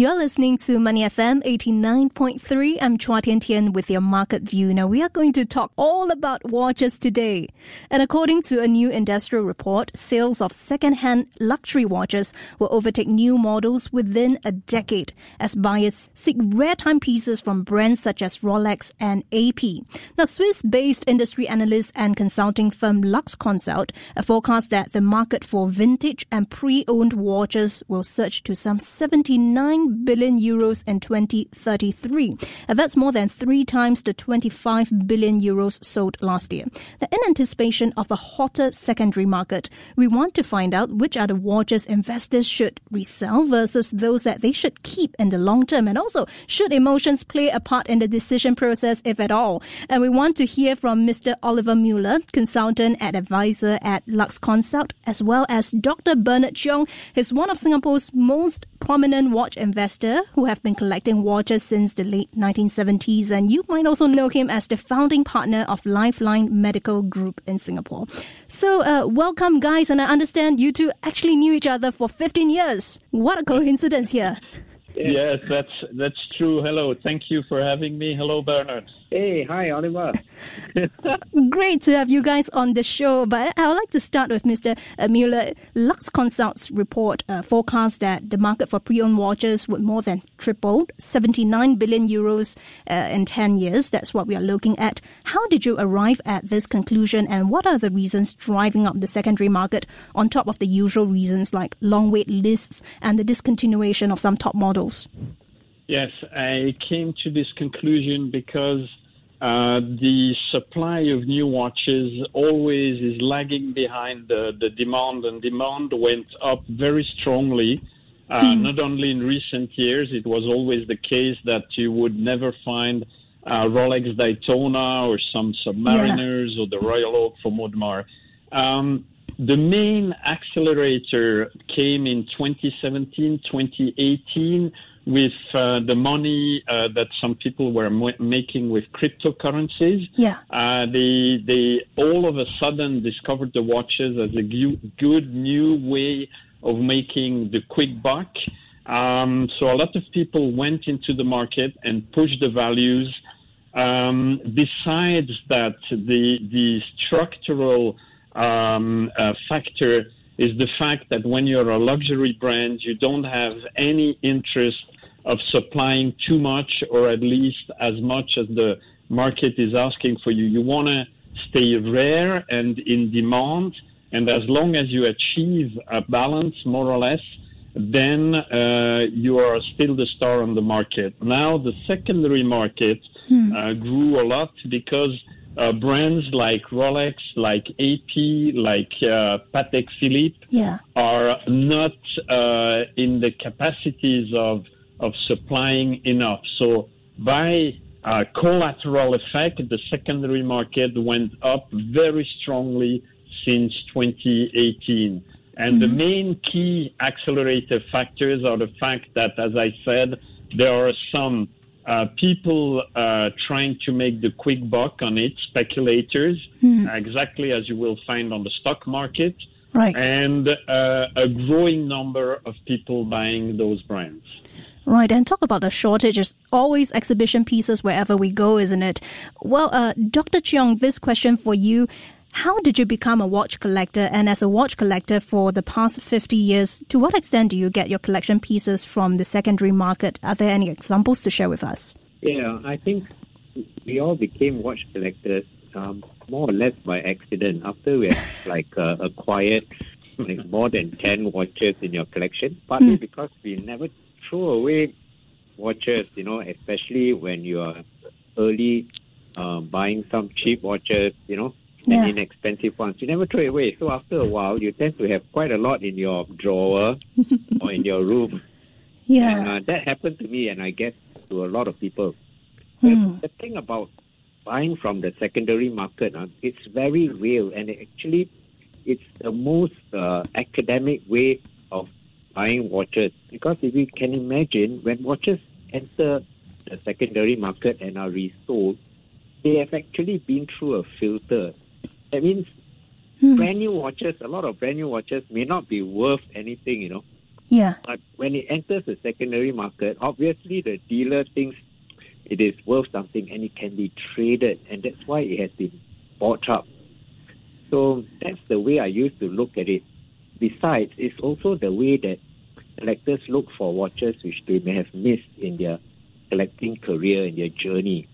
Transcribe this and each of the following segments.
You're listening to Money FM 89.3. I'm Chua Tian Tian with your market view. Now we are going to talk all about watches today. And according to a new industrial report, sales of second-hand luxury watches will overtake new models within a decade as buyers seek rare timepieces from brands such as Rolex and AP. Now Swiss-based industry analyst and consulting firm LuxeConsult uh, forecast that the market for vintage and pre-owned watches will surge to some 79 billion euros in 2033. And uh, that's more than three times the 25 billion euros sold last year. Now, in anticipation of a hotter secondary market, we want to find out which are the watches investors should resell versus those that they should keep in the long term. And also, should emotions play a part in the decision process, if at all? And we want to hear from Mr. Oliver Mueller, consultant and advisor at LuxeConsult, as well as Dr. Bernard Cheong. He's one of Singapore's most prominent watch investor who have been collecting watches since the late 1970s. And you might also know him as the founding partner of Lifeline Medical Group in Singapore. So, uh, welcome, guys. And I understand you two actually knew each other for 15 years. What a coincidence here. Yes, that's that's true. Hello, thank you for having me. Hello, Bernard. Hey, hi, Oliver. Great to have you guys on the show. But I would like to start with Mr. Mueller. LuxeConsult's report uh, forecast that the market for pre-owned watches would more than triple, 79 billion euros uh, in 10 years. That's what we are looking at. How did you arrive at this conclusion, and what are the reasons driving up the secondary market on top of the usual reasons like long wait lists and the discontinuation of some top models? Yes, I came to this conclusion because uh, the supply of new watches always is lagging behind the, the demand, and demand went up very strongly. Uh, mm. Not only in recent years, it was always the case that you would never find uh, Rolex Daytona or some Submariners yeah. or the Royal Oak from Audemars. Um, the main accelerator came in 2017, 2018 with uh, the money uh, that some people were m- making with cryptocurrencies. Yeah. Uh, they they all of a sudden discovered the watches as a gu- good new way of making the quick buck. Um, so a lot of people went into the market and pushed the values. Um, besides that, the the structural um, uh, factor is the fact that when you're a luxury brand, you don't have any interest of supplying too much or at least as much as the market is asking for you. You want to stay rare and in demand. And as long as you achieve a balance, more or less, then uh, you are still the star on the market. Now, the secondary market hmm. uh, grew a lot because uh, brands like Rolex, like AP, like uh, Patek Philippe yeah. are not uh, in the capacities of of supplying enough. So by uh, collateral effect, the secondary market went up very strongly since 2018. And mm-hmm. the main key accelerator factors are the fact that, as I said, there are some uh, people uh, trying to make the quick buck on it, speculators, mm-hmm. exactly as you will find on the stock market, right. and uh, a growing number of people buying those brands. Right, and talk about the shortages. Always exhibition pieces wherever we go, isn't it? Well, uh, Dr. Cheong, this question for you. How did you become a watch collector? And as a watch collector for the past 50 years, to what extent do you get your collection pieces from the secondary market? Are there any examples to share with us? Yeah, I think we all became watch collectors um, more or less by accident after we have like uh, acquired like more than 10 watches in your collection, partly mm. because we never throw away watches, you know, especially when you are early uh, buying some cheap watches, you know, yeah. and inexpensive ones. You never throw it away. So after a while, you tend to have quite a lot in your drawer or in your room. Yeah. And, uh, that happened to me, and I guess to a lot of people. Hmm. The thing about buying from the secondary market, uh, it's very real, and it actually, it's the most uh, academic way of buying watches because if you can imagine when watches enter the secondary market and are resold, they have actually been through a filter. That means Hmm. brand new watches, a lot of brand new watches may not be worth anything, you know. Yeah. But when it enters the secondary market, obviously the dealer thinks it is worth something and it can be traded, and that's why it has been bought up. So that's the way I used to look at it. Besides, it's also the way that collectors look for watches which they may have missed in their collecting career in their journey.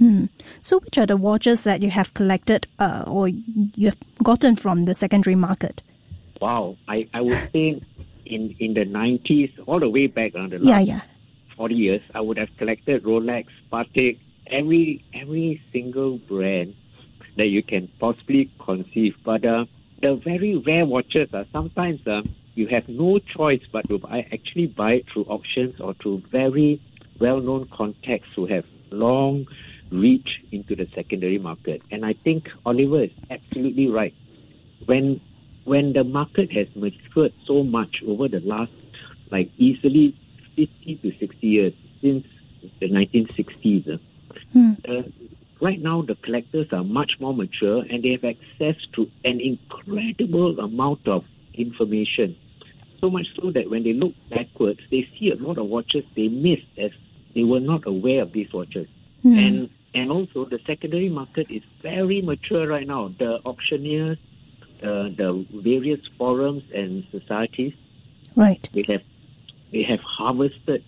Hmm. So, which are the watches that you have collected uh, or you have gotten from the secondary market? Wow, I, I would say in, in the 90s, all the way back on the Yeah, last yeah. 40 years, I would have collected Rolex, Patek, every every single brand that you can possibly conceive. But uh, the very rare watches, uh, sometimes uh, you have no choice but to buy, actually buy it through auctions or through very well-known contacts who have long reach into the secondary market. And I think Oliver is absolutely right. When when the market has matured so much over the last, like easily 50 to 60 years since the 1960s, uh, Hmm. uh, right now the collectors are much more mature and they have access to an incredible amount of information. So much so that when they look backwards, they see a lot of watches they missed as they were not aware of these watches. Hmm. And and also the secondary market is very mature right now. The auctioneers, uh, the various forums and societies, Right. they have they have harvested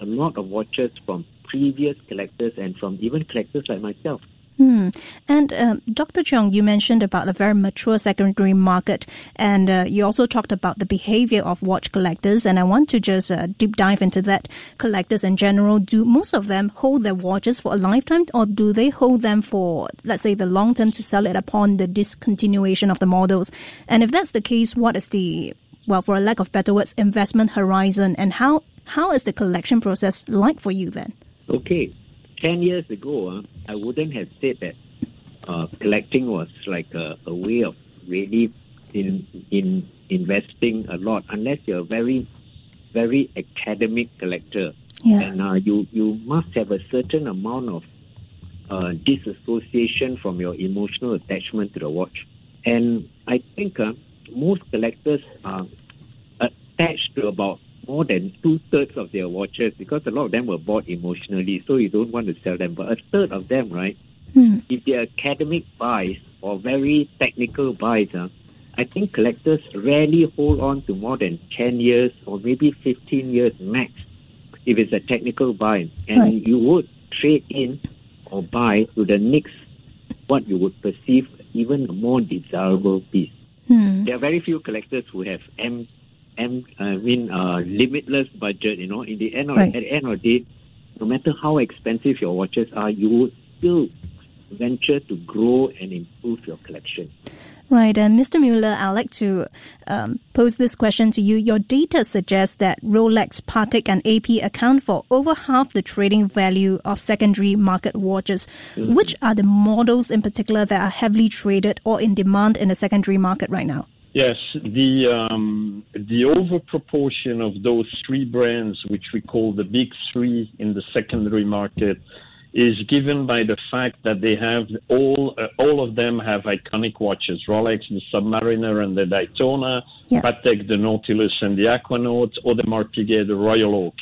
a lot of watches from previous collectors and from even collectors like myself. Hmm. And um, Dr. Cheong, you mentioned about a very mature secondary market, and uh, you also talked about the behavior of watch collectors. And I want to just uh, deep dive into that. Collectors in general, do most of them hold their watches for a lifetime, or do they hold them for, let's say, the long term to sell it upon the discontinuation of the models? And if that's the case, what is the well, for a lack of better words, investment horizon, and how how is the collection process like for you then? Okay, ten years ago, uh, I wouldn't have said that uh, collecting was like a, a way of really in in investing a lot, unless you're a very very academic collector, Yeah. and uh, you you must have a certain amount of uh, disassociation from your emotional attachment to the watch. And I think uh, most collectors are attached to about more than two thirds of their watches because a lot of them were bought emotionally, so you don't want to sell them. But a third of them, right? Hmm. If they're academic buys or very technical buys, uh, I think collectors rarely hold on to more than 10 years or maybe 15 years max if it's a technical buy. And Right. you would trade in or buy to the next, what you would perceive even a more desirable piece. Hmm. There are very few collectors who have M, M, I mean, uh, limitless budget. You know, in the end, of, Right. at the end of the day, no matter how expensive your watches are, you would still venture to grow and improve your collection. Right, and Mr. Mueller, I'd like to um, pose this question to you. Your data suggests that Rolex, Patek, and AP account for over half the trading value of secondary market watches. Which are the models in particular that are heavily traded or in demand in the secondary market right now? Yes, the um, the overproportion of those three brands, which we call the big three in the secondary market, is given by the fact that they have all uh, all of them have iconic watches: Rolex, the Submariner, and the Daytona, Yeah. Patek, the Nautilus, and the Aquanaut, Audemars Piguet, the Royal Oak.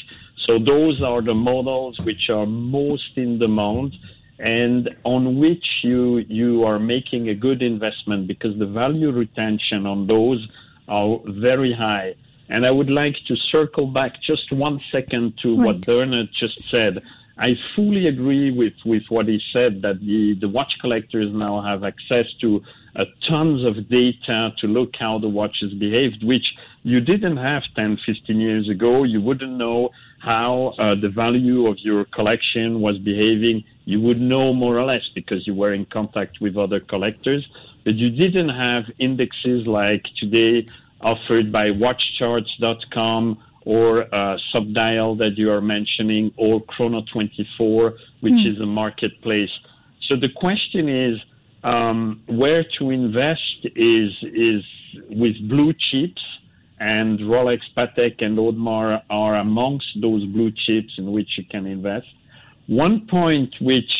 So those are the models which are most in demand and on which you you are making a good investment because the value retention on those are very high. And I would like to circle back just one second to what Right. Bernard just said. I fully agree with, with what he said that the, the watch collectors now have access to uh, tons of data to look how the watches behaved, which you didn't have 10, 15 years ago. You wouldn't know how uh, the value of your collection was behaving. You would know more or less because you were in contact with other collectors, but you didn't have indexes like today offered by watchcharts.com or uh, Subdial that you are mentioning or Chrono24, which is a marketplace. So the question is, um, where to invest is is with blue chips, and Rolex, Patek, and Audemars are amongst those blue chips in which you can invest. One point which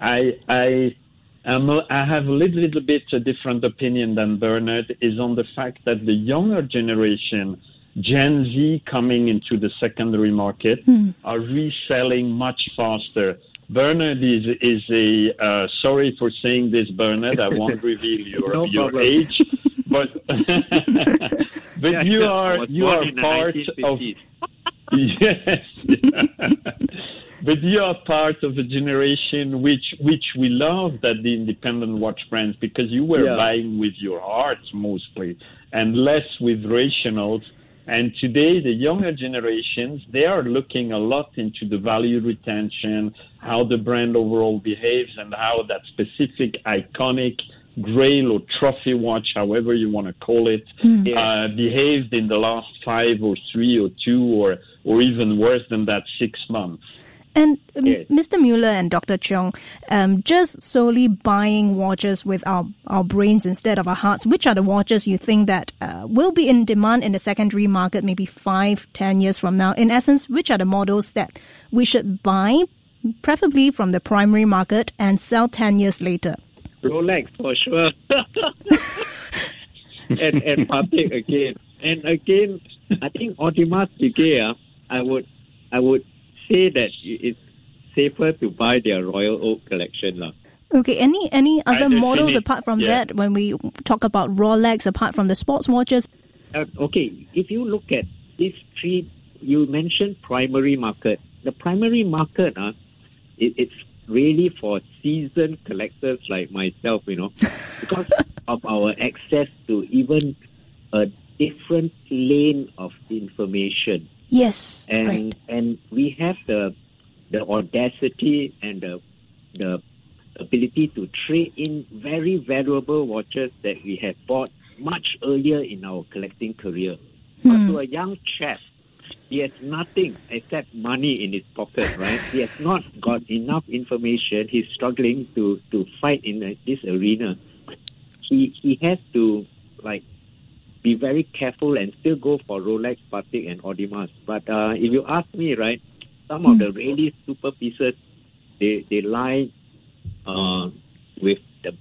I I am I have a little, little bit a different opinion than Bernard is on the fact that the younger generation, Gen Z, coming into the secondary market, are reselling much faster. Bernard is is a uh, sorry for saying this, Bernard. I won't reveal your No your age, but but Yeah, you are you are part of yes. but you are part of a generation which which we love that the independent watch brands because you were Yeah. buying with your heart mostly and less with rationals. And today, the younger generations, they are looking a lot into the value retention, how the brand overall behaves, and how that specific iconic grail or trophy watch, however you want to call it, uh, behaved in the last five or three or two or, or even worse than that, six months. And um, Yes. Mr. Mueller and Dr. Cheong, um, just solely buying watches with our, our brains instead of our hearts, which are the watches you think that uh, will be in demand in the secondary market maybe five, ten years from now? In essence, which are the models that we should buy, preferably from the primary market, and sell 10 years later? Rolex for sure. and and Patek again. And again, I think Audemars Piguet, ah, I would I would say that it's safer to buy their Royal Oak collection. lah. Okay, any any other models apart from yeah. that when we talk about Rolex, apart from the sports watches? Uh, okay, if you look at these three, you mentioned primary market. The primary market, uh, it, it's really for seasoned collectors like myself, you know, because of our access to even a different lane of information. Yes, and right. and we have the the audacity and the the ability to trade in very valuable watches that we have bought much earlier in our collecting career. But hmm. to a young chap, he has nothing except money in his pocket, right? He has not got enough information. He's struggling to to fight in this arena. He he has to like be very careful and still go for Rolex, Patek, and Audemars. But uh, if you ask me, right, some of the really super pieces, they they lie uh, with the,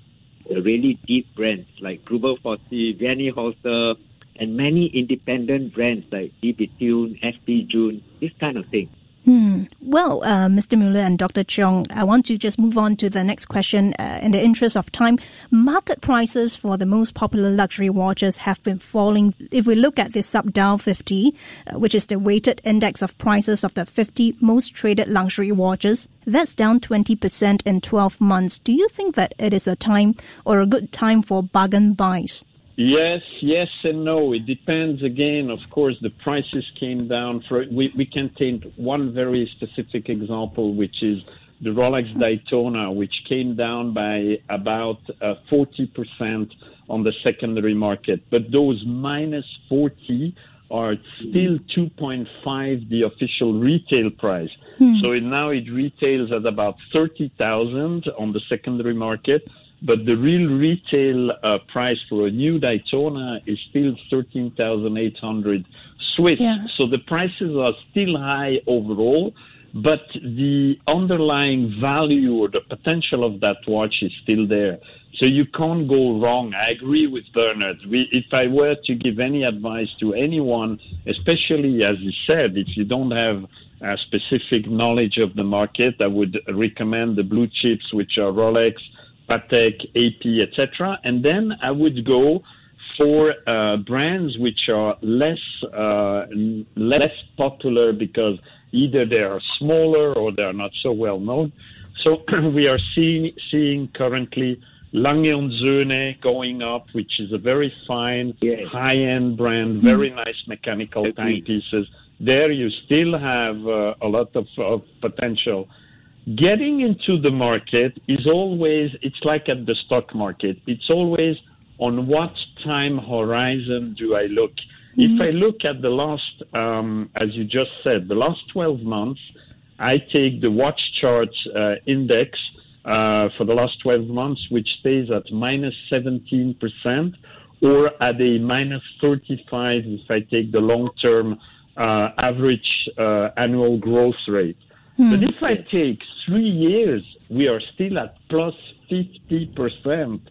the really deep brands like Greubel Forsey, Vianney Halter, and many independent brands like De Bethune, F.P. Journe, this kind of thing. Hmm. Well, uh, Mr. Mueller and Dr. Cheong, I want to just move on to the next question. Uh, in the interest of time, market prices for the most popular luxury watches have been falling. If we look at the Subdial 50, uh, which is the weighted index of prices of the 50 most traded luxury watches, that's down 20% in 12 months. Do you think that it is a time or a good time for bargain buys? Yes, yes, and no. It depends. Again, of course, the prices came down. For we, we can take one very specific example, which is the Rolex Daytona, which came down by about uh, forty percent on the secondary market. But those minus forty are still 2.5 the official retail price. So it, now it retails at about 30,000 on the secondary market but the real retail uh, price for a new Daytona is still 13,800 Swiss. Yeah. So the prices are still high overall, but the underlying value or the potential of that watch is still there. So you can't go wrong. I agree with Bernard. We, if I were to give any advice to anyone, especially as he said, if you don't have a specific knowledge of the market, I would recommend the blue chips, which are Rolex, Patek, AP, etc. And then I would go for uh, brands which are less uh, less popular because either they are smaller or they are not so well known. So we are seeing seeing currently Lange und Söhne going up, which is a very fine Yes. high-end brand, very nice mechanical timepieces. There you still have uh, a lot of, of potential getting into the market is always it's like at the stock market. It's always on what time horizon do i look? If i look at the last um, as you just said the last 12 months i take the watch chart uh, index uh, for the last 12 months which stays at minus 17% or at a minus 35 if i take the long term uh, average uh, annual growth rate Hmm. But if I take three years, we are still at plus 50%.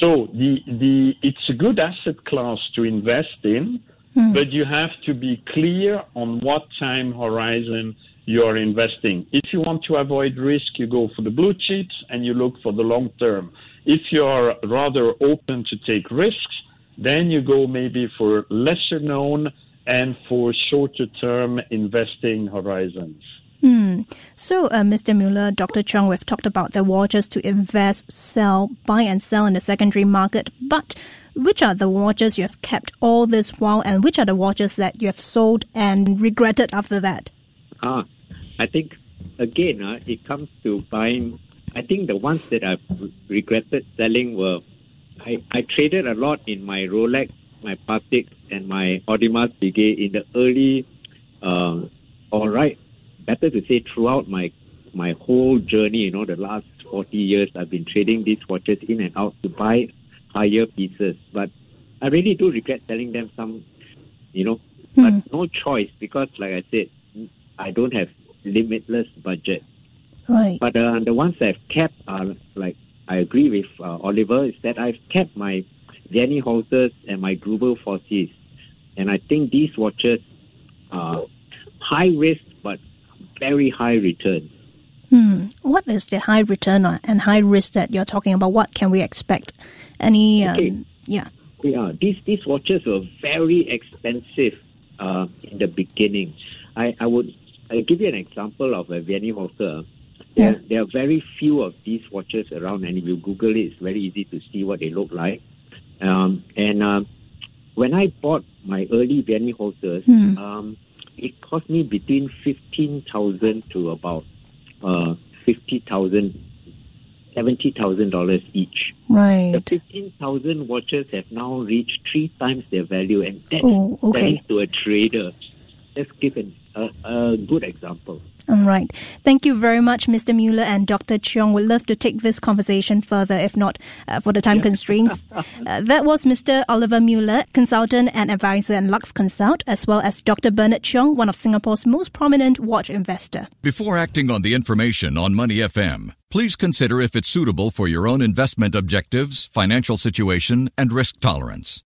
So the, the, it's a good asset class to invest in, hmm. but you have to be clear on what time horizon you are investing. If you want to avoid risk, you go for the blue chips and you look for the long term. If you are rather open to take risks, then you go maybe for lesser known and for shorter term investing horizons. Hmm. So, uh, Mr. Mueller, Dr. Cheong, we've talked about the watches to invest, sell, buy and sell in the secondary market. But which are the watches you have kept all this while, and which are the watches that you have sold and regretted after that? Ah, I think again, uh, it comes to buying. I think the ones that I've regretted selling were I, I traded a lot in my Rolex, my Patek, and my Audemars Piguet in the early, uh, all right, better to say throughout my my whole journey, you know, the last 40 years, I've been trading these watches in and out to buy higher pieces. But I really do regret selling them some, you know, but hmm. no choice because, like I said, I don't have limitless budget. Right. But uh, the ones I've kept are like I agree with uh, Oliver is that I've kept my Vianney Halters and my Greubel Forseys, and I think these watches are high risk very high return. Hmm. What is the high return and high risk that you're talking about? What can we expect? Any? Um, okay. yeah. Yeah. These these watches were very expensive uh, in the beginning. I I would I'll give you an example of a Vianney Halter. There, yeah. there are very few of these watches around, and if you Google it, it's very easy to see what they look like. Um, and uh, when I bought my early Vianney Halters, hmm. um, it cost me between fifteen thousand to about uh, fifty thousand, seventy thousand dollars each. Right. The fifteen thousand watches have now reached three times their value, and that's oh, okay. to a trader. Let's give an, a, a good example. All right. Thank you very much, Mr. Mueller and Dr. Cheong. We'd love to take this conversation further, if not uh, for the time yeah. constraints. uh, that was Mr. Oliver Mueller, consultant and advisor in LuxeConsult, as well as Dr. Bernard Cheong, one of Singapore's most prominent watch investor. Before acting on the information on Money FM, please consider if it's suitable for your own investment objectives, financial situation, and risk tolerance.